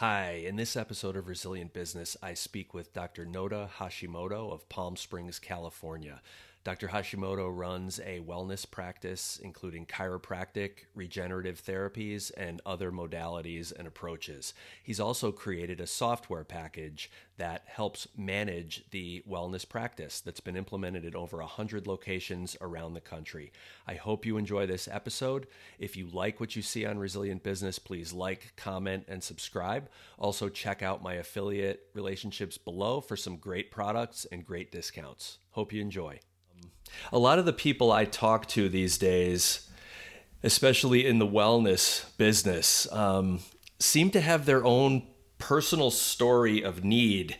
Hi, in this episode of Resilient Business, I speak with Dr. Noda Hashimoto of Palm Springs, California. Dr. Hashimoto runs a wellness practice including chiropractic, regenerative therapies, and other modalities and approaches. He's also created a software package that helps manage the wellness practice that's been implemented in over 100 locations around the country. I hope you enjoy this episode. If you like what you see on Resilient Business, please like, comment, and subscribe. Also, check out my affiliate relationships below for some great products and great discounts. Hope you enjoy a lot of the people I talk to these days, especially in the wellness business, um, seem to have their own personal story of need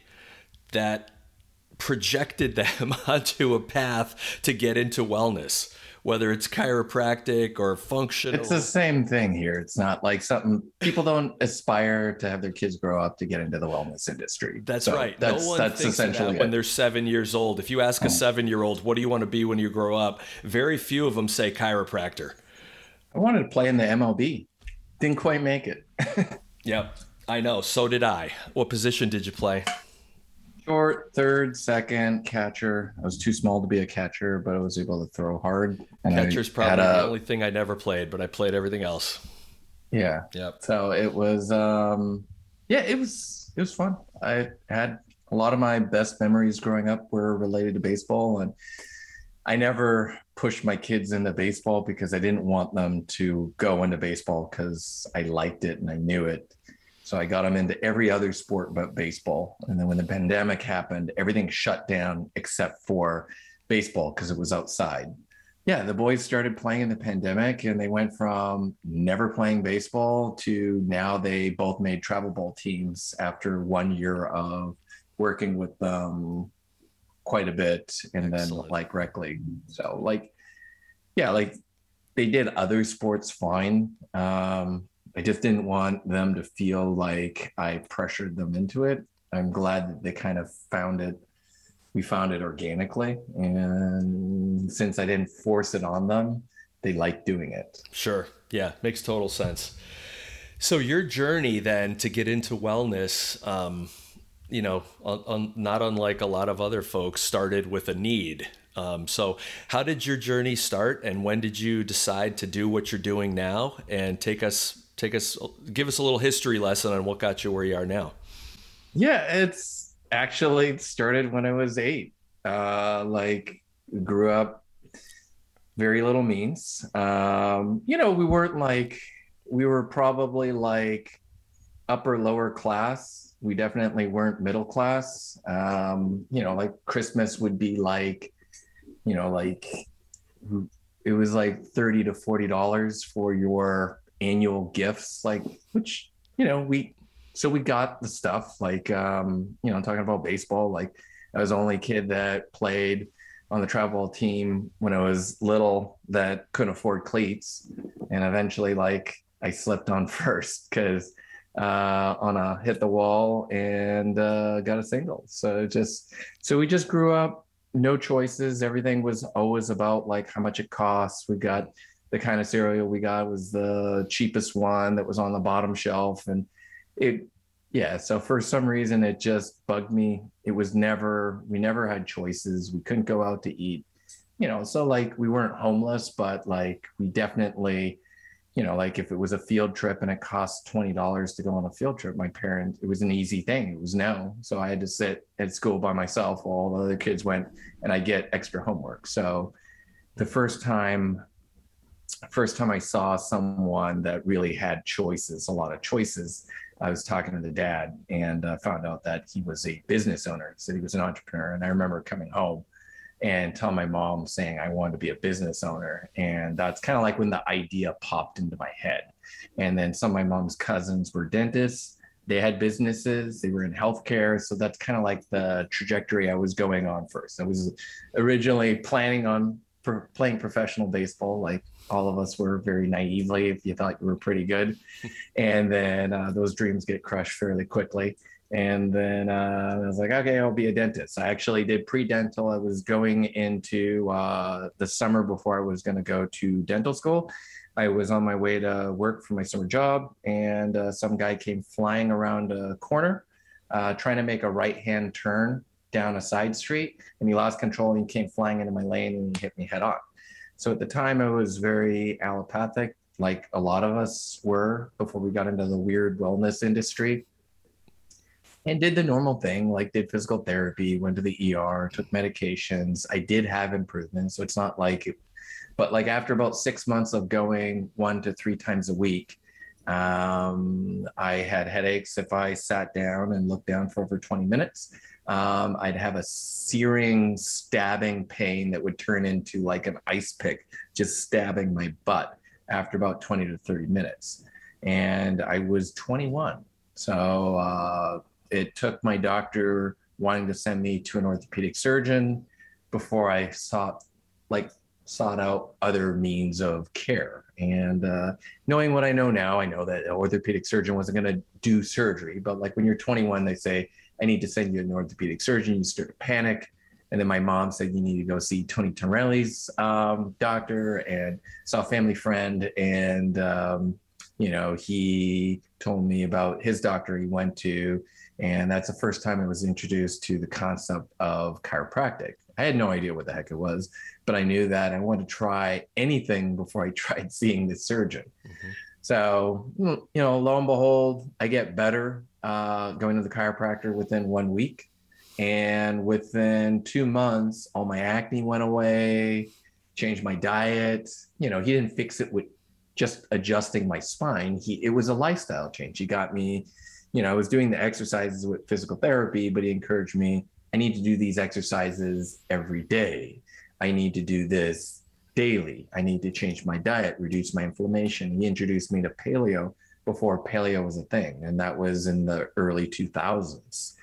that projected them onto a path to get into wellness whether it's chiropractic or functional. It's the same thing here. It's not like something people don't aspire to have their kids grow up to get into the wellness industry. That's so right. That's, no that's essentially that when they're seven years old. If you ask a mm. oh. seven year old, what do you want to be when you grow up? Very few of them say chiropractor. I wanted to play in the MLB. Didn't quite make it. yep. I know. So did I. What position did you play? Short, third, second, catcher. I was too small to be a catcher, but I was able to throw hard. And Catcher's probably the only thing I never played, but I played everything else. Yeah. Yep. So it was um yeah, it was it was fun. I had a lot of my best memories growing up were related to baseball and I never pushed my kids into baseball because I didn't want them to go into baseball because I liked it and I knew it. So I got them into every other sport but baseball. And then when the pandemic happened, everything shut down except for baseball because it was outside. Yeah, the boys started playing in the pandemic and they went from never playing baseball to now they both made travel ball teams after one year of working with them quite a bit and Excellent. then like rec league. So like yeah, like they did other sports fine. Um, I just didn't want them to feel like I pressured them into it. I'm glad that they kind of found it. We found it organically. And since I didn't force it on them, they like doing it. Sure. Yeah. Makes total sense. So, your journey then to get into wellness, um, you know, not unlike a lot of other folks, started with a need. Um, so, how did your journey start, and when did you decide to do what you're doing now? And take us take us give us a little history lesson on what got you where you are now. Yeah it's actually started when i was eight. Uh like grew up very little means. Um you know we weren't like we were probably like upper lower class. We definitely weren't middle class. Um you know like christmas would be like you know like it was like 30 to 40 dollars for your annual gifts, like which you know we so we got the stuff like um, you know talking about baseball. Like I was the only kid that played on the travel team when I was little that couldn't afford cleats, and eventually like I slipped on first because uh, on a hit the wall and uh, got a single. So just so we just grew up no choices. Everything was always about like how much it costs. We got the kind of cereal we got was the cheapest one that was on the bottom shelf. And it yeah so for some reason it just bugged me. It was never we never had choices. We couldn't go out to eat you know so like we weren't homeless but like we definitely you know like if it was a field trip and it cost $20 to go on a field trip my parents it was an easy thing. It was no. So i had to sit at school by myself while all the other kids went and i get extra homework. So the first time first time I saw someone that really had choices, a lot of choices, I was talking to the dad and uh, found out that he was a business owner. He said he was an entrepreneur. And I remember coming home and telling my mom saying I wanted to be a business owner. And that's kind of like when the idea popped into my head. And then some of my mom's cousins were dentists. They had businesses, they were in healthcare. So that's kind of like the trajectory I was going on first. I was originally planning on playing professional baseball, like all of us were very naively if you thought you were pretty good. And then uh, those dreams get crushed fairly quickly. And then uh, i was like okay i'll be a dentist. I actually did pre-dental. I was going into uh, the summer before i was going to go to dental school. I was on my way to work for my summer job, and uh, some guy came flying around a corner, uh, trying to make a right hand turn down a side street, and he lost control and he came flying into my lane and he hit me head on. So at the time, I was very allopathic, like a lot of us were before we got into the weird wellness industry. And did the normal thing like did physical therapy went to the er took medications. I did have improvements so it's not like but like after about six months of going one to three times a week um, i had headaches if i sat down and looked down for over 20 minutes um, i'd have a searing stabbing pain that would turn into like an ice pick just stabbing my butt after about 20 to 30 minutes and i was 21 so uh, it took my doctor wanting to send me to an orthopedic surgeon before I sought like sought out other means of care. And uh, knowing what I know now, I know that an orthopedic surgeon wasn't going to do surgery. But like when you're 21, they say, I need to send you an orthopedic surgeon. You start to panic. And then my mom said, You need to go see Tony Torelli's um, doctor and saw a family friend. And, um, you know, he told me about his doctor he went to and that's the first time I was introduced to the concept of chiropractic. I had no idea what the heck it was, but I knew that I wanted to try anything before I tried seeing the surgeon. Mm-hmm. So, you know, lo and behold, I get better uh, going to the chiropractor within one week. And within two months, all my acne went away, changed my diet. You know, he didn't fix it with just adjusting my spine. He it was a lifestyle change. He got me you know, I was doing the exercises with physical therapy, but he encouraged me, I need to do these exercises every day. I need to do this daily. I need to change my diet, reduce my inflammation. He introduced me to paleo before paleo was a thing, and that was in the early 2000s.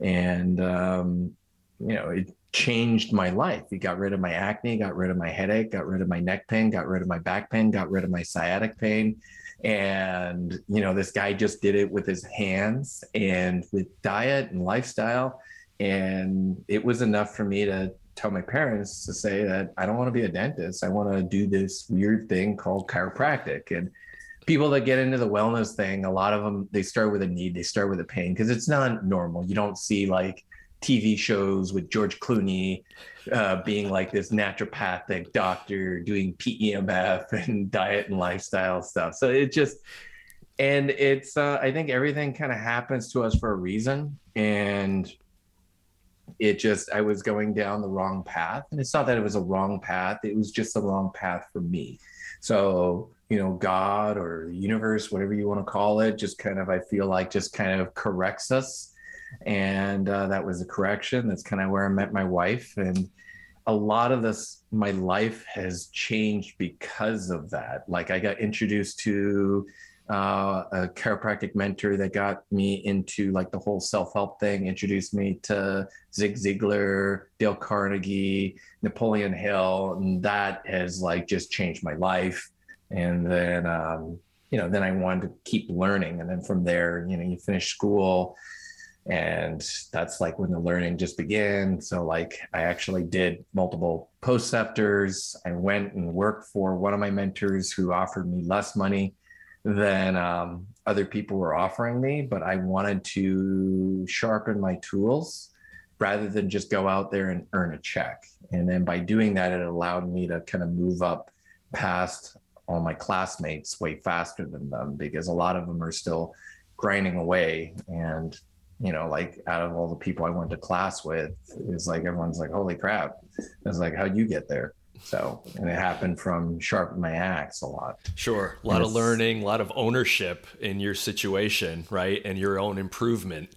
And, um, you know, it changed my life. He got rid of my acne, got rid of my headache, got rid of my neck pain, got rid of my back pain, got rid of my sciatic pain and you know this guy just did it with his hands and with diet and lifestyle and it was enough for me to tell my parents to say that i don't want to be a dentist i want to do this weird thing called chiropractic and people that get into the wellness thing a lot of them they start with a need they start with a pain because it's not normal you don't see like TV shows with George Clooney uh, being like this naturopathic doctor doing PEMF and diet and lifestyle stuff. So it just, and it's, uh, I think everything kind of happens to us for a reason. And it just, I was going down the wrong path. And it's not that it was a wrong path, it was just the wrong path for me. So, you know, God or the universe, whatever you want to call it, just kind of, I feel like just kind of corrects us and uh, that was a correction. That's kind of where I met my wife, and a lot of this, my life has changed because of that. Like I got introduced to uh, a chiropractic mentor that got me into like the whole self-help thing introduced me to zig ziglar dale carnegie napoleon hill and that has like just changed my life. And then um, you know then i wanted to keep learning. And then from there you know you finish school and that's like when the learning just began. So like i actually did multiple postceptors i went and worked for one of my mentors who offered me less money than um, other people were offering me but i wanted to sharpen my tools rather than just go out there and earn a check and then by doing that it allowed me to kind of move up past all my classmates way faster than them because a lot of them are still grinding away and you know, like out of all the people I went to class with, it's like everyone's like, holy crap. It's like, how'd you get there? So, and it happened from sharpen my axe a lot. Sure. A lot of learning, a lot of ownership in your situation, right? And your own improvement.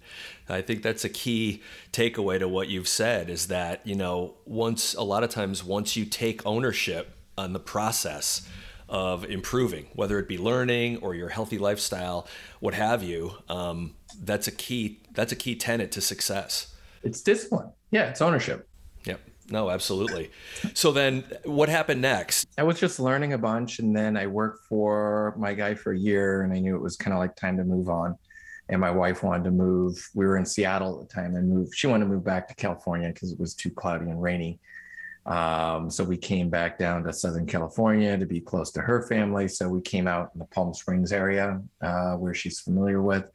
I think that's a key takeaway to what you've said is that, you know, once, a lot of times, once you take ownership on the process, of improving, whether it be learning or your healthy lifestyle, what have you. Um, that's a key. That's a key tenet to success. It's discipline. Yeah, it's ownership. No, absolutely. So then, what happened next? I was just learning a bunch, and then I worked for my guy for a year, and I knew it was kind of like time to move on. And my wife wanted to move. We were in Seattle at the time, and moved. She wanted to move back to California because it was too cloudy and rainy Um, so we came back down to Southern California to be close to her family. So we came out in the Palm Springs area uh, where she's familiar with.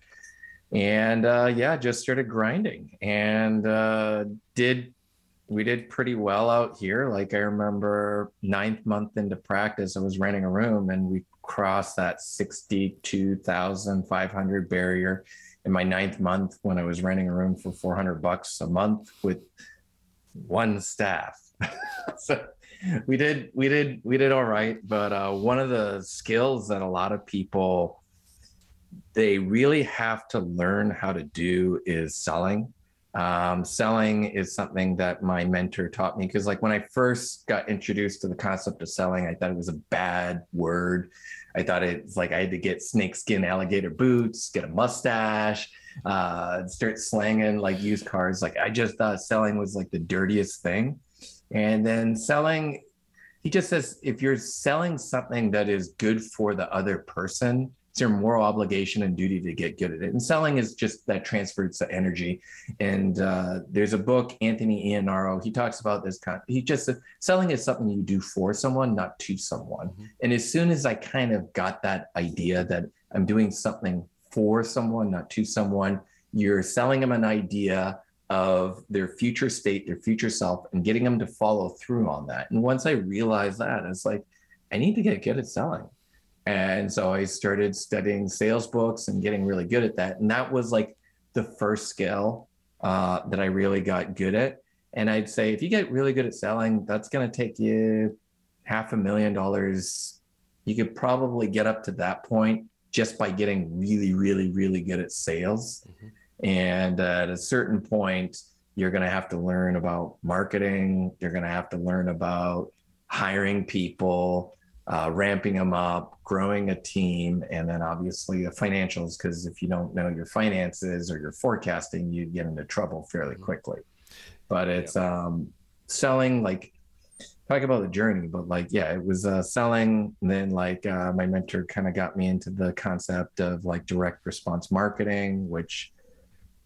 And uh, yeah, just started grinding and uh, did we did pretty well out here. Like I remember ninth month into practice, I was renting a room and we crossed that 62,500 barrier in my ninth month when I was renting a room for 400 bucks a month with one staff. so we did, we did, we did all right. But uh, one of the skills that a lot of people, they really have to learn how to do is selling um, selling is something that my mentor taught me because, like, when I first got introduced to the concept of selling, I thought it was a bad word. I thought it's like I had to get snakeskin alligator boots, get a mustache, uh, start slanging like used cars. Like, I just thought selling was like the dirtiest thing. And then selling, he just says, if you're selling something that is good for the other person, it's your moral obligation and duty to get good at it. And selling is just that transfers the energy. And uh, there's a book, Anthony Iannarino, he talks about this kind of, he just selling is something you do for someone, not to someone. Mm-hmm. And as soon as I kind of got that idea that I'm doing something for someone, not to someone, you're selling them an idea of their future state, their future self, and getting them to follow through on that. And once I realized that, it's like, I need to get good at selling. And so I started studying sales books and getting really good at that. And that was like the first skill uh, that I really got good at. And I'd say if you get really good at selling, that's going to take you half a million dollars. You could probably get up to that point just by getting really, really, really good at sales. Mm-hmm. And uh, at a certain point, you're going to have to learn about marketing. You're going to have to learn about hiring people uh, ramping them up, growing a team, and then obviously the financials. Because if you don't know your finances or your forecasting, you get into trouble fairly mm-hmm. quickly. But it's um, selling like talk about the journey, but like yeah, it was uh, selling. And then like uh, my mentor kind of got me into the concept of like direct response marketing, which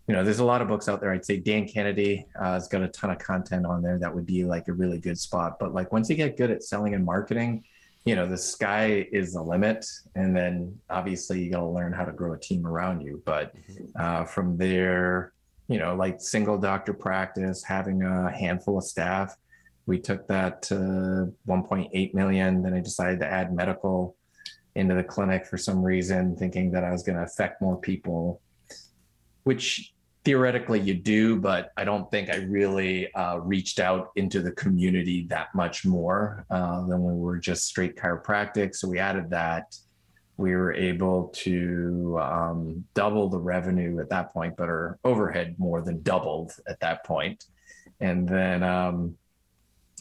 you know, there's a lot of books out there. I'd say Dan Kennedy uh, has got a ton of content on there that would be like a really good spot. But like once you get good at selling and marketing, you know the sky is the limit and then obviously you got to learn how to grow a team around you but mm-hmm. uh, from there you know like single doctor practice having a handful of staff we took that to 1.8 million then i decided to add medical into the clinic for some reason thinking that i was going to affect more people which theoretically you do, but I don't think I really uh, reached out into the community that much more uh, than we were just straight chiropractic. So we added that. We were able to um, double the revenue at that point, but our overhead more than doubled at that point. And then um,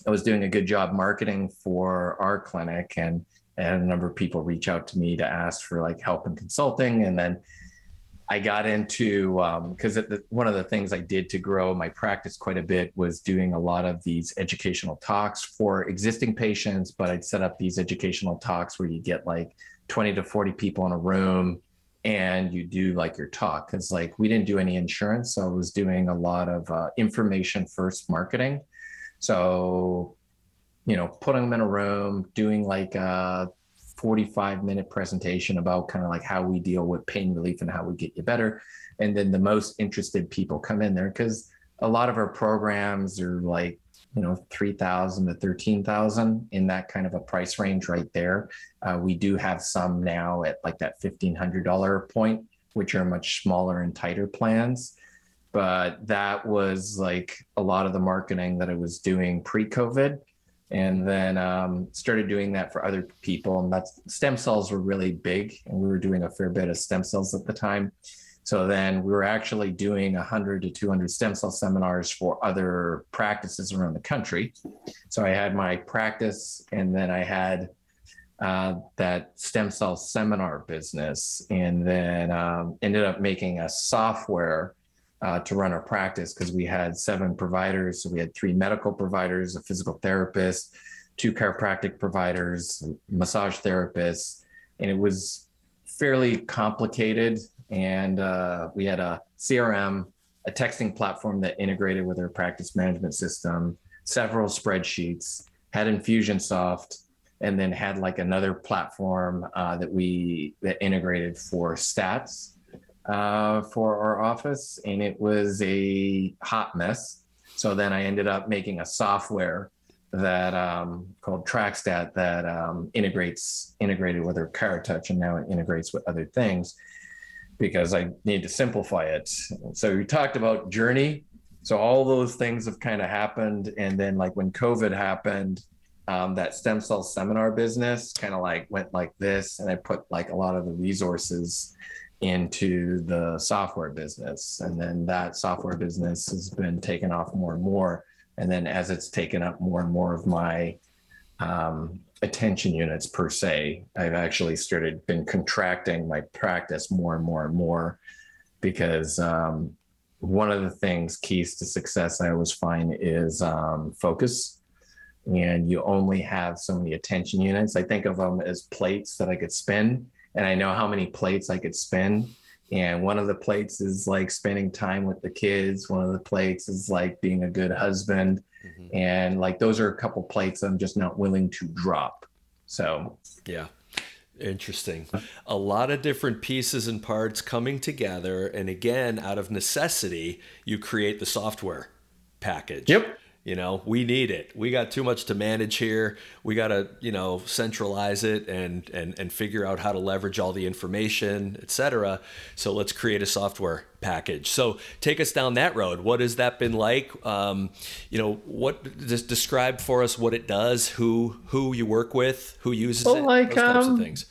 I was doing a good job marketing for our clinic, and, and a number of people reach out to me to ask for like help and consulting. And then I got into because um, one of the things I did to grow my practice quite a bit was doing a lot of these educational talks for existing patients. But I'd set up these educational talks where you get like 20 to 40 people in a room and you do like your talk because like we didn't do any insurance. So I was doing a lot of uh, information first marketing. So, you know, putting them in a room, doing like uh, 45 minute presentation about kind of like how we deal with pain relief and how we get you better. And then the most interested people come in there because a lot of our programs are like, you know, 3,000 to 13,000 in that kind of a price range right there. Uh, we do have some now at like that $1,500 point, which are much smaller and tighter plans. But that was like a lot of the marketing that I was doing pre COVID and then um, started doing that for other people. And that's stem cells were really big, and we were doing a fair bit of stem cells at the time. So then we were actually doing 100 to 200 stem cell seminars for other practices around the country. So I had my practice, and then I had uh, that stem cell seminar business, and then um, ended up making a software uh, to run our practice because we had seven providers. So we had three medical providers, a physical therapist, two chiropractic providers, massage therapists, and it was fairly complicated. And uh, we had a CRM, a texting platform that integrated with our practice management system, several spreadsheets, had Infusionsoft, and then had like another platform uh, that we that integrated for stats uh, for our office, and it was a hot mess. So then I ended up making a software that um, called TrackStat that um, integrates integrated with our Touch, and now it integrates with other things because I need to simplify it. So we talked about journey. So all those things have kind of happened, and then like when COVID happened, um, that stem cell seminar business kind of like went like this, and I put like a lot of the resources into the software business, and then that software business has been taken off more and more. And then as it's taken up more and more of my um, attention units per se, I've actually started been contracting my practice more and more and more because um, one of the things keys to success I always find is um, focus. And you only have so many attention units. I think of them as plates that I could spin, and I know how many plates I could spin. And one of the plates is like spending time with the kids. One of the plates is like being a good husband. Mm-hmm. and like those are a couple plates i'm just not willing to drop. So yeah. Interesting. A lot of different pieces and parts coming together. And again out of necessity you create the software package. Yep you know, we need it. We got too much to manage here. We got to, you know, centralize it and and and figure out how to leverage all the information, et cetera. So let's create a software package. So take us down that road. What has that been like? Um, you know, what just describe for us what it does, who who you work with, who uses well, it, like, those types um, of things.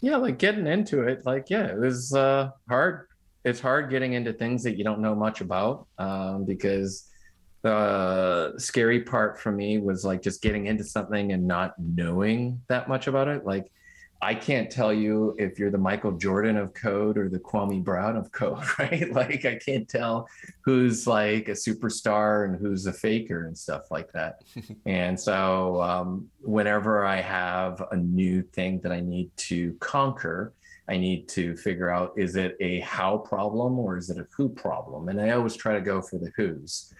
Yeah, like getting into it. Like, yeah, it was uh, hard. It's hard getting into things that you don't know much about um, because the scary part for me was like just getting into something and not knowing that much about it. Like, I can't tell you if you're the Michael Jordan of code or the Kwame Brown of code, right? Like, I can't tell who's like a superstar and who's a faker and stuff like that. and so, um, whenever I have a new thing that I need to conquer, I need to figure out is it a how problem or is it a who problem? And I always try to go for the who's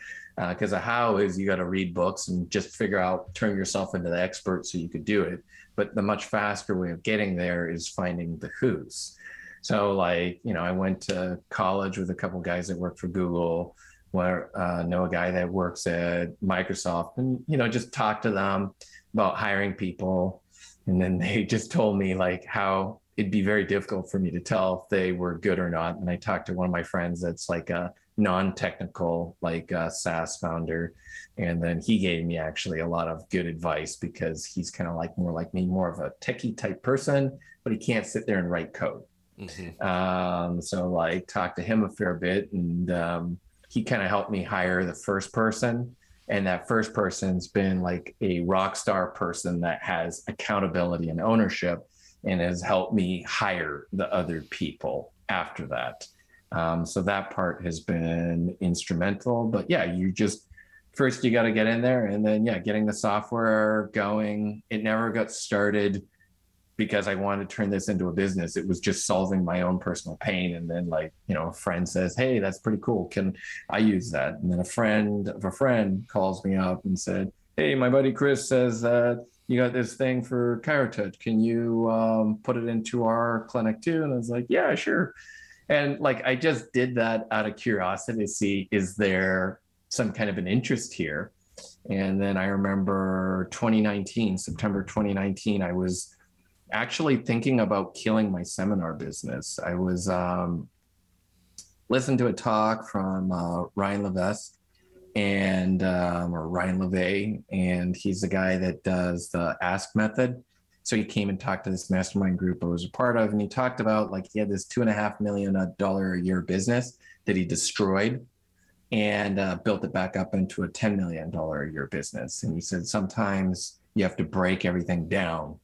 because uh, a how is you got to read books and just figure out turn yourself into the expert so you could do it. But the much faster way of getting there is finding the who's. So like you know i went to college with a couple guys that work for google where uh, know a guy that works at microsoft and you know just talk to them about hiring people. And then they just told me like how it'd be very difficult for me to tell if they were good or not. And i talked to one of my friends that's like a non-technical like uh, SaaS founder, and then he gave me actually a lot of good advice because he's kind of like more like me, more of a techie type person, but he can't sit there and write code. Mm-hmm. Um, so like talked to him a fair bit, and um, he kind of helped me hire the first person. And that first person's been like a rock star person that has accountability and ownership and has helped me hire the other people after that. Um, so that part has been instrumental. But yeah, you just first you got to get in there, and then yeah, getting the software going. It never got started because I wanted to turn this into a business. It was just solving my own personal pain. And then like, you know, a friend says, Hey, that's pretty cool. Can I use that? And then a friend of a friend calls me up and said, Hey, my buddy Chris says that you got this thing for ChiroTouch. Can you um, put it into our clinic too? And I was like, Yeah, sure and like i just did that out of curiosity to see is there some kind of an interest here? And then i remember 2019 september 2019 i was actually thinking about killing my seminar business. I was um, listening to a talk from uh, ryan levesque and um, or ryan levay and he's the guy that does the ask method so he came and talked to this mastermind group I was a part of, and he talked about like he had this two and a half million dollar a year business that he destroyed and uh, built it back up into a $10 million a year business. And he said sometimes you have to break everything down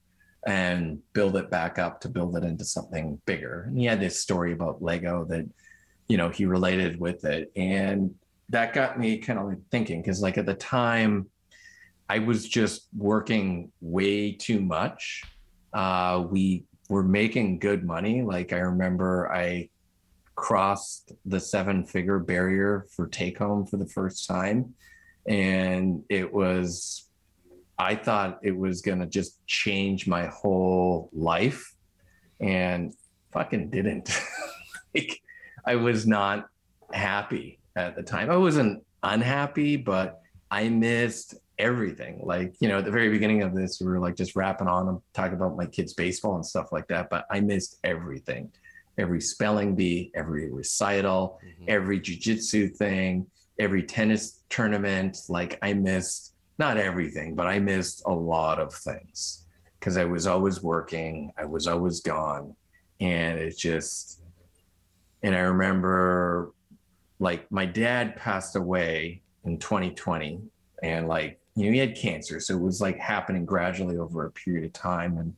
and build it back up to build it into something bigger. And he had this story about Lego that, you know, he related with it. And that got me kind of thinking because, like, at the time, I was just working way too much. Uh, we were making good money. Like I remember I crossed the seven figure barrier for take home for the first time. and it was i thought it was going to just change my whole life and fucking didn't like i was not happy at the time i wasn't unhappy but i missed everything like you know at the very beginning of this we were like just rapping on and talking about my kids baseball and stuff like that but i missed everything every spelling bee every recital mm-hmm. every jiu-jitsu thing every tennis tournament. Like I missed not everything, but I missed a lot of things because I was always working. I was always gone. And it just, and I remember like my dad passed away in 2020 and like, you know, he had cancer. So it was like happening gradually over a period of time. And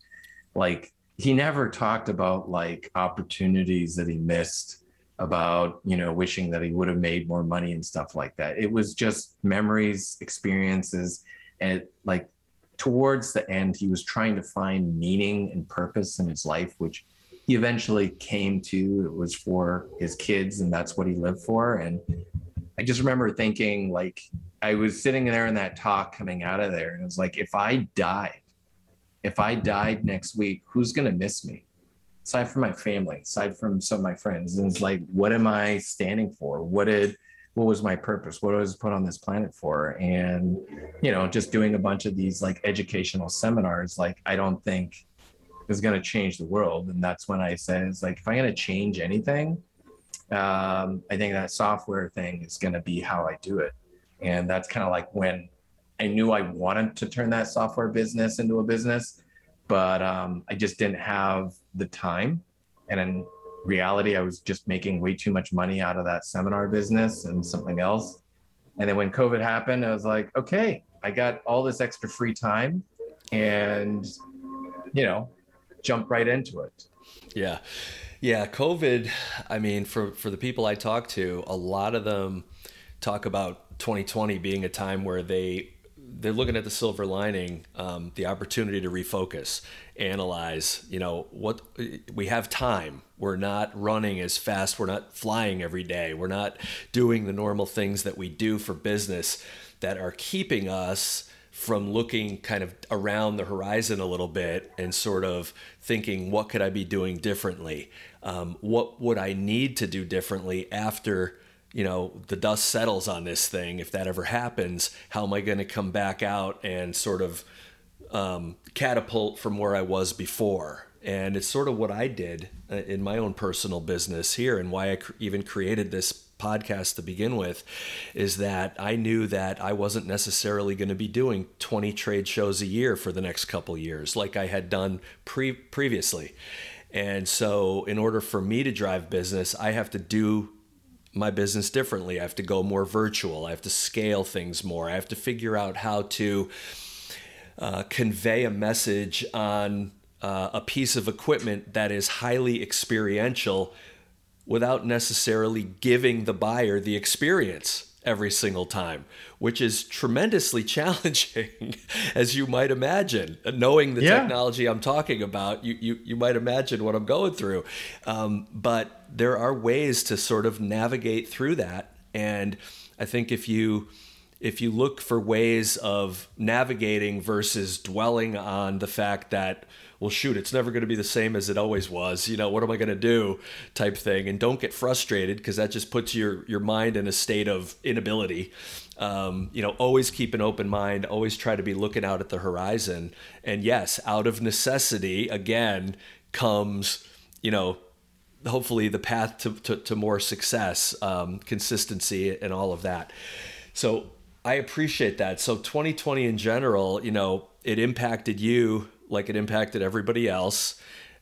like, he never talked about like opportunities that he missed about you know wishing that he would have made more money and stuff like that it was just memories experiences and like towards the end he was trying to find meaning and purpose in his life which he eventually came to it was for his kids and that's what he lived for and i just remember thinking like i was sitting there in that talk coming out of there and it was like if i died if i died next week who's going to miss me aside from my family, aside from some of my friends, and it's like, what am I standing for? What did what was my purpose? What was put on this planet for? And you know, just doing a bunch of these like educational seminars, like I don't think is going to change the world. And that's when I said, it's like if I'm going to change anything, um, I think that software thing is going to be how I do it. And that's kind of like when I knew I wanted to turn that software business into a business but um, I just didn't have the time. And in reality, I was just making way too much money out of that seminar business and something else. And then when COVID happened, I was like, okay, I got all this extra free time and, you know, jump right into it. Yeah. Yeah. COVID, I mean, for, for the people I talk to, a lot of them talk about 2020 being a time where they they're looking at the silver lining, um, the opportunity to refocus, analyze. You know what we have time. We're not running as fast. We're not flying every day. We're not doing the normal things that we do for business that are keeping us from looking kind of around the horizon a little bit and sort of thinking, what could I be doing differently? Um, what would I need to do differently after? you know the dust settles on this thing if that ever happens how am i going to come back out and sort of um, catapult from where i was before and it's sort of what i did uh, in my own personal business here and why i cr- even created this podcast to begin with is that i knew that i wasn't necessarily going to be doing 20 trade shows a year for the next couple years like i had done pre- previously and so in order for me to drive business i have to do my business differently. I have to go more virtual. I have to scale things more. I have to figure out how to uh, convey a message on uh, a piece of equipment that is highly experiential without necessarily giving the buyer the experience every single time, which is tremendously challenging, as you might imagine. Knowing the yeah. technology I'm talking about, you, you, you might imagine what I'm going through. Um, but there are ways to sort of navigate through that. And I think if you if you look for ways of navigating versus dwelling on the fact that well shoot it's never going to be the same as it always was you know what am i going to do type thing. And don't get frustrated because that just puts your your mind in a state of inability. Um, you know always keep an open mind always try to be looking out at the horizon. And yes out of necessity again comes you know hopefully the path to, to, to more success um, consistency and all of that. So i appreciate that. So 2020 in general you know it impacted you like it impacted everybody else.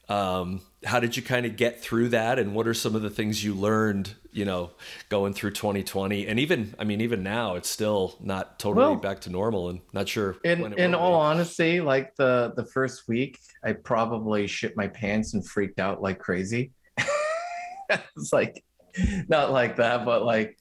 Um, how did you kind of get through that, and what are some of the things you learned? You know, going through 2020, and even I mean, even now, it's still not totally well, back to normal, and not sure. In in all be. honesty, like the the first week, I probably shit my pants and freaked out like crazy. it's like not like that, but like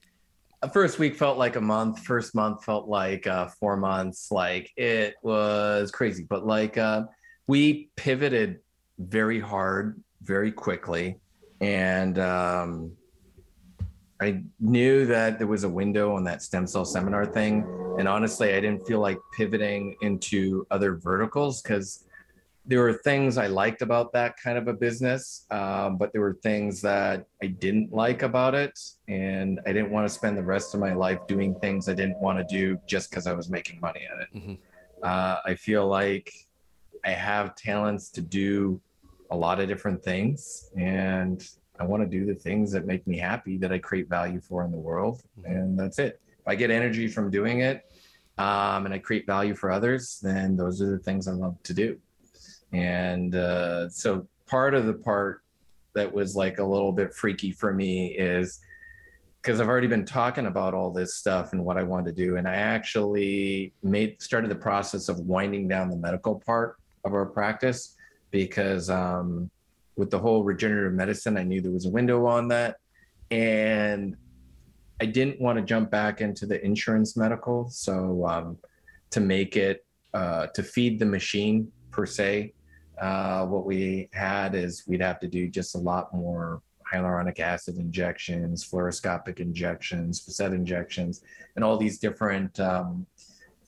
first week felt like a month first month felt like uh, four months like it was crazy but like uh, we pivoted very hard very quickly and um, I knew that there was a window on that stem cell seminar thing. And honestly, I didn't feel like pivoting into other verticals because there were things I liked about that kind of a business, um, but there were things that I didn't like about it. And I didn't want to spend the rest of my life doing things I didn't want to do just because I was making money at it. Mm-hmm. Uh, I feel like I have talents to do a lot of different things. And I want to do the things that make me happy, that I create value for in the world. Mm-hmm. And that's it. If I get energy from doing it um, and I create value for others, then those are the things I love to do. And uh, so part of the part that was like a little bit freaky for me is because I've already been talking about all this stuff and what I want to do. And I actually made started the process of winding down the medical part of our practice because um, with the whole regenerative medicine, I knew there was a window on that. And I didn't want to jump back into the insurance medical. So um, to make it, uh, to feed the machine per se, uh, what we had is we'd have to do just a lot more hyaluronic acid injections, fluoroscopic injections, facet injections, and all these different um,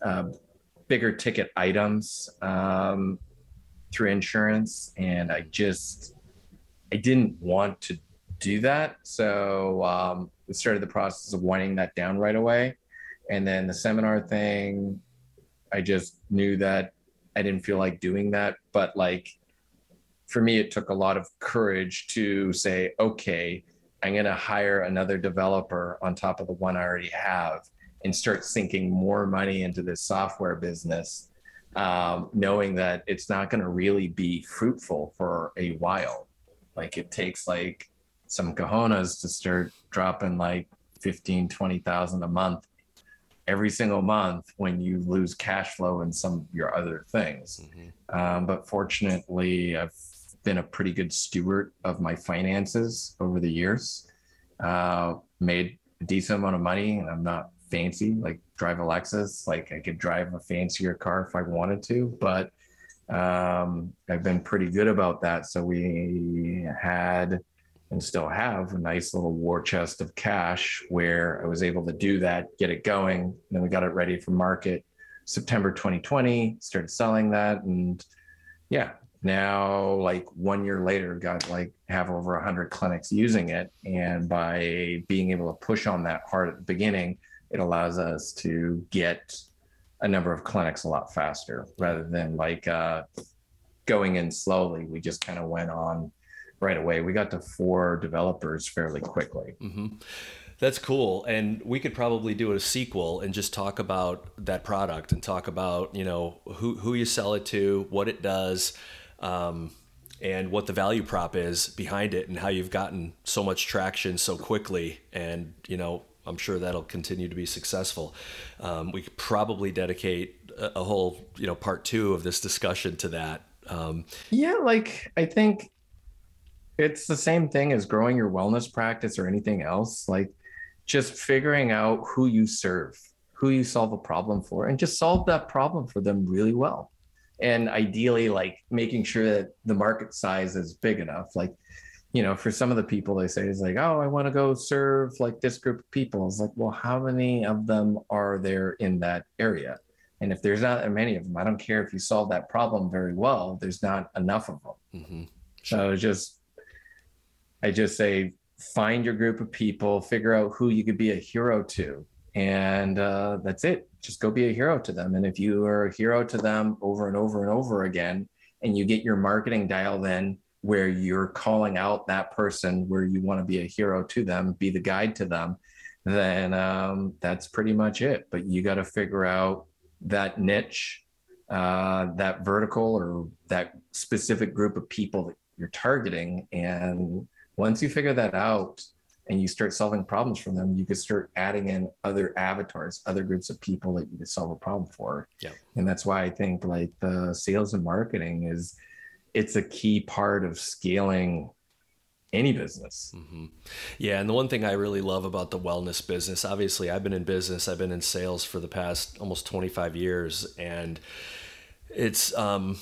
uh, bigger ticket items um, through insurance. And I just, I didn't want to do that. So um, we started the process of winding that down right away. And then the seminar thing, I just knew that I didn't feel like doing that. But like for me, it took a lot of courage to say, okay, I'm going to hire another developer on top of the one I already have and start sinking more money into this software business, um, knowing that it's not going to really be fruitful for a while. Like it takes like some cojones to start dropping like 15, 20,000 a month every single month when you lose cash flow and some of your other things. Mm-hmm. Um, but fortunately, I've been a pretty good steward of my finances over the years. Uh, made a decent amount of money, and I'm not fancy like drive a Lexus. Like I could drive a fancier car if I wanted to, but um, I've been pretty good about that. So we had and still have a nice little war chest of cash where I was able to do that, get it going. And Then we got it ready for market September 2020, started selling that. And yeah, now like one year later, got like have over 100 clinics using it. And by being able to push on that hard at the beginning, it allows us to get a number of clinics a lot faster rather than like uh, going in slowly. We just kind of went on right away. We got to four developers fairly quickly. Mm-hmm. That's cool. And we could probably do a sequel and just talk about that product and talk about, you know, who, who you sell it to, what it does, um, and what the value prop is behind it and how you've gotten so much traction so quickly. And, you know, I'm sure that'll continue to be successful. Um, we could probably dedicate a, a, whole, you know, part two of this discussion to that. Um, yeah, like I think it's the same thing as growing your wellness practice or anything else. Like just figuring out who you serve, who you solve a problem for, and just solve that problem for them really well. And ideally, like making sure that the market size is big enough. Like, you know, for some of the people they say is like, oh, I want to go serve like this group of people. It's like, well, how many of them are there in that area? And if there's not many of them, I don't care if you solve that problem very well, there's not enough of them. Mm-hmm. So just I just say find your group of people, figure out who you could be a hero to, and uh, that's it. Just go be a hero to them. And if you are a hero to them over and over and over again, and you get your marketing dialed in where you're calling out that person where you want to be a hero to them, be the guide to them, then um, that's pretty much it. But you got to figure out that niche, uh, that vertical, or that specific group of people that you're targeting, and once you figure that out and you start solving problems for them, you could start adding in other avatars, other groups of people that you could solve a problem for. Yeah. And that's why I think like the sales and marketing is it's a key part of scaling any business. Mm-hmm. Yeah, and the one thing I really love about the wellness business, obviously, I've been in business, I've been in sales for the past almost 25 years, and it's um,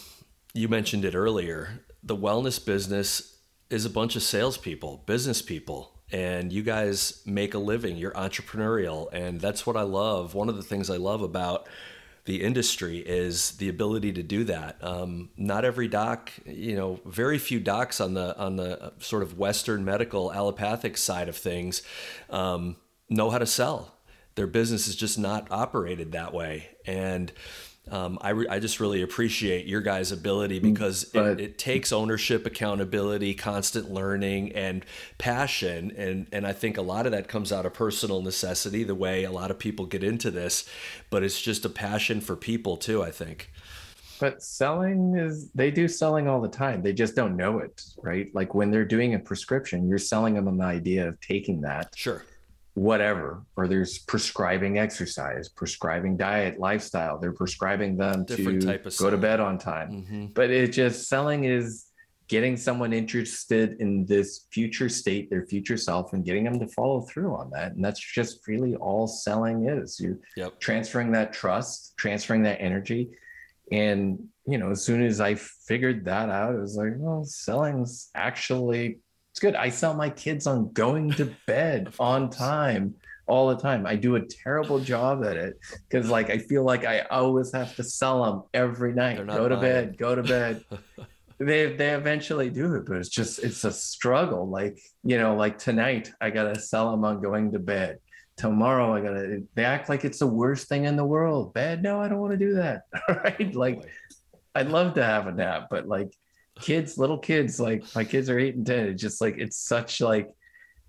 you mentioned it earlier. The wellness business is a bunch of salespeople, business people, and you guys make a living. You're entrepreneurial, and that's what I love. One of the things I love about the industry is the ability to do that. Um, not every doc, you know, very few docs on the on the sort of Western medical allopathic side of things um, know how to sell. Their business is just not operated that way, and um, I, re- I just really appreciate your guys' ability mm, because it, it, takes ownership, accountability, constant learning, and passion. And, and I think a lot of that comes out of personal necessity, the way a lot of people get into this, but it's just a passion for people too, I think. But selling is, they do selling all the time. They just don't know it, right? Like when they're doing a prescription, you're selling them an idea of taking that. Sure whatever or there's prescribing exercise prescribing diet lifestyle they're prescribing them Different to go selling. to bed on time mm-hmm. but it just selling is getting someone interested in this future state their future self and getting them to follow through on that and that's just really all selling is you're yep. transferring that trust transferring that energy and you know as soon as i figured that out it was like well selling's actually it's good. I sell my kids on going to bed on time all the time. I do a terrible job at it because like I feel like I always have to sell them every night. Go to bed, go to bed. they they eventually do it, but it's just it's a struggle. Like, you know, like tonight I gotta sell them on going to bed. Tomorrow I gotta they act like it's the worst thing in the world. Bed, no, I don't want to do that. right. Like. I'd love to have a nap, but like kids, little kids, like my kids are eight and ten. It's just like it's such like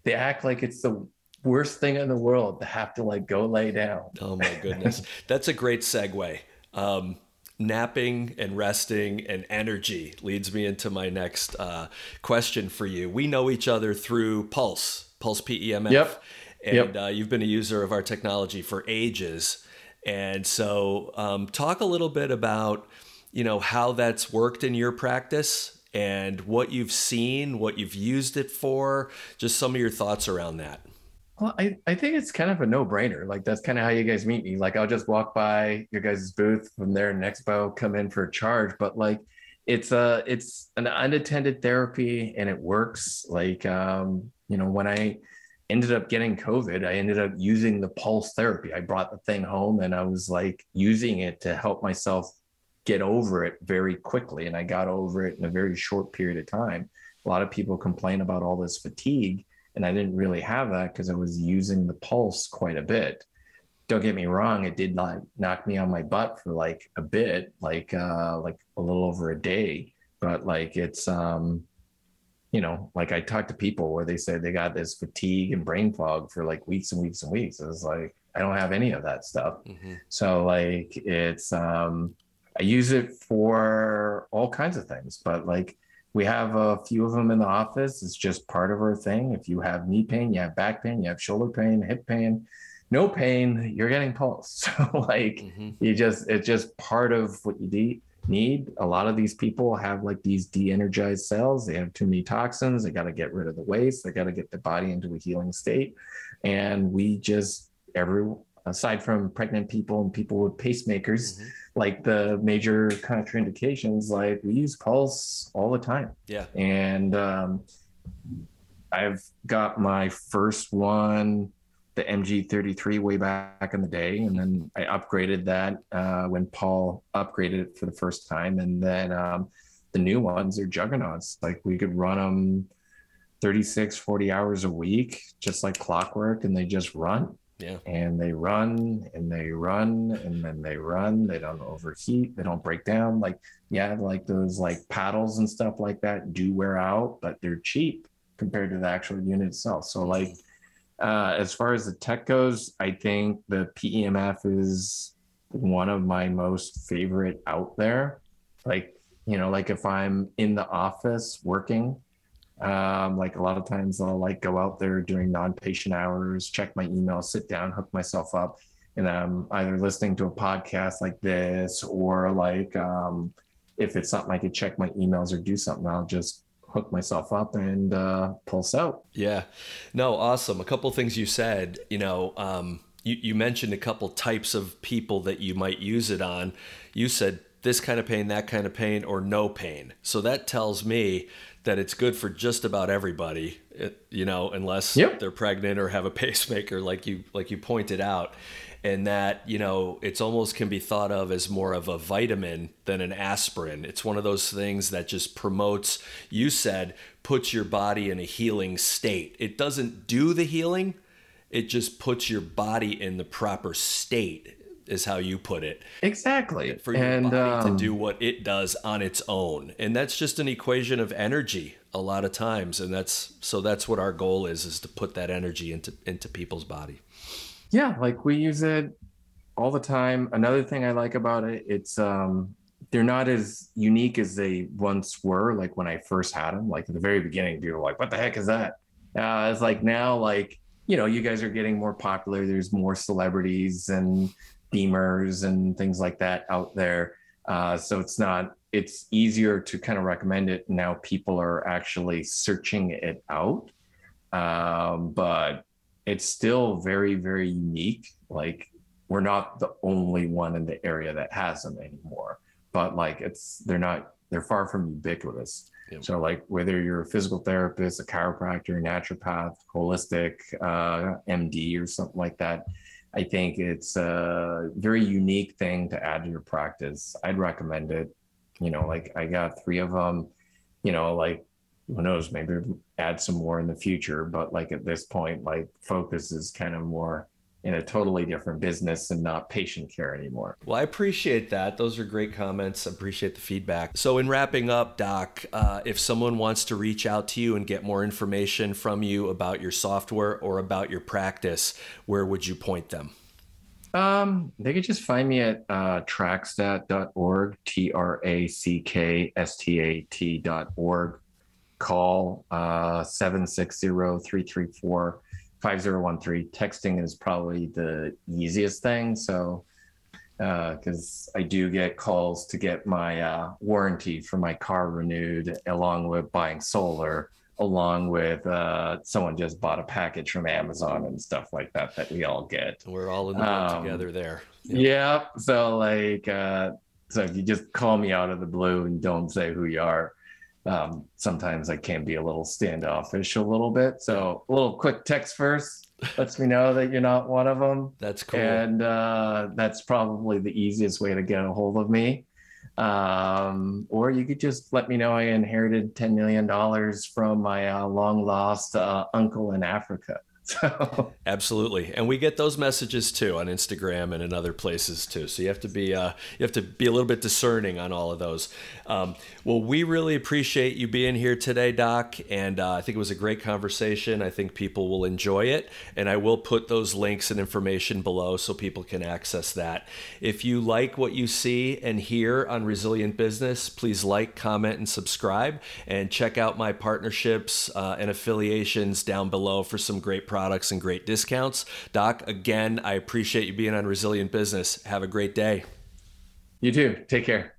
they act like it's the worst thing in the world to have to like go lay down. Oh my goodness, that's a great segue. Um, napping and resting and energy leads me into my next uh, question for you. We know each other through Pulse, Pulse PEMF. Yep. And yep. Uh, you've been a user of our technology for ages. And so, um, talk a little bit about you know how that's worked in your practice and what you've seen, what you've used it for, just some of your thoughts around that. Well, I, I think it's kind of a no brainer. Like that's kind of how you guys meet me. Like I'll just walk by your guys' booth from there and expo, come in for a charge. But like it's a it's an unattended therapy and it works. Like um, you know, when I ended up getting COVID, I ended up using the pulse therapy. I brought the thing home and I was like using it to help myself get over it very quickly. And I got over it in a very short period of time. A lot of people complain about all this fatigue, and I didn't really have that because I was using the pulse quite a bit. Don't get me wrong, it did not knock me on my butt for like a bit, like uh like a little over a day. But like it's um you know, like I talked to people where they said they got this fatigue and brain fog for like weeks and weeks and weeks. It was like, I don't have any of that stuff. Mm-hmm. So like it's um I use it for all kinds of things, but like we have a few of them in the office. It's just part of our thing. If you have knee pain, you have back pain, you have shoulder pain, hip pain, no pain, you're getting pulse. So like mm-hmm. you just it's just part of what you de- need. A lot of these people have like these de-energized cells. They have too many toxins. They got to get rid of the waste. They got to get the body into a healing state. And we just every aside from pregnant people and people with pacemakers. Mm-hmm like the major contraindications, like we use Pulse all the time. Yeah. And um, I've got my first one, the MG33, way back in the day. And then I upgraded that uh, when Paul upgraded it for the first time. And then um, the new ones are juggernauts. Like we could run them 36, 40 hours a week, just like clockwork, and they just run. Yeah. And they run and they run and then they run. They don't overheat. They don't break down. Like, yeah, like those like paddles and stuff like that do wear out, but they're cheap compared to the actual unit itself. So, like, uh, as far as the tech goes, I think the PEMF is one of my most favorite out there. Like, you know, like if I'm in the office working um, like a lot of times I'll like go out there during non-patient hours, check my email, sit down, hook myself up, and I'm either listening to a podcast like this or like um, if it's something I could check my emails or do something, I'll just hook myself up and uh, pulse out. Yeah, no, awesome. A couple things you said, you know, um, you, you mentioned a couple types of people that you might use it on. You said this kind of pain, that kind of pain, or no pain. So that tells me that it's good for just about everybody, you know, unless yep. they're pregnant or have a pacemaker, like you like you pointed out, and that you know it's almost can be thought of as more of a vitamin than an aspirin. It's one of those things that just promotes. You said puts your body in a healing state. It doesn't do the healing. It just puts your body in the proper state is how you put it. Exactly. For your and, body um, to do what it does on its own. And that's just an equation of energy a lot of times. And that's so that's what our goal is is to put that energy into into people's body. Yeah, like we use it all the time. Another thing I like about it, it's um they're not as unique as they once were. Like when I first had them, like at the very beginning, people were like, "What the heck is that?" Uh, it's like now, like you know, you guys are getting more popular. There's more celebrities and beamers and things like that out there. Uh, so it's not, it's easier to kind of recommend it. Now people are actually searching it out. Um, but it's still very, very unique. Like we're not the only one in the area that has them anymore, but like it's, they're not, they're far from ubiquitous. So like whether you're a physical therapist, a chiropractor, naturopath, holistic, uh, MD or something like that, I think it's a very unique thing to add to your practice. I'd recommend it. You know, like I got three of them, you know, like who knows, maybe add some more in the future. But like at this point, like focus is kind of more in a totally different business and not patient care anymore. Well, I appreciate that. Those are great comments. I appreciate the feedback. So, in wrapping up, Doc, uh, if someone wants to reach out to you and get more information from you about your software or about your practice, where would you point them? Um, they could just find me at uh, trackstat.org, T R A C K S T A T.org. Call uh, 760 334 5013. Texting is probably the easiest thing. So, because uh, I do get calls to get my uh, warranty for my car renewed, along with buying solar, along with uh, someone just bought a package from Amazon and stuff like that that we all get. We're all in the um, together there. Yep. Yeah. So, like, uh, so if you just call me out of the blue and don't say who you are, um, sometimes I can be a little standoffish a little bit. So a little quick text first lets me know that you're not one of them. That's cool. And uh, that's probably the easiest way to get a hold of me. Um, or you could just let me know I inherited $10 million from my uh, long lost uh, uncle in Africa. So absolutely, and we get those messages too on Instagram and in other places too. So you have to be uh, you have to be a little bit discerning on all of those. Um, well, we really appreciate you being here today, Doc, and uh, I think it was a great conversation. I think people will enjoy it, and I will put those links and information below so people can access that. If you like what you see and hear on Resilient Business, please like, comment, and subscribe, and check out my partnerships uh, and affiliations down below for some great products and great discounts. Doc, again, I appreciate you being on Resilient Business. Have a great day. You too. Take care.